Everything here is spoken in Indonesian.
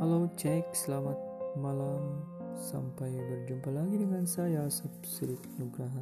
Halo cek, selamat malam. Sampai berjumpa lagi dengan saya Subsidi Nugraha.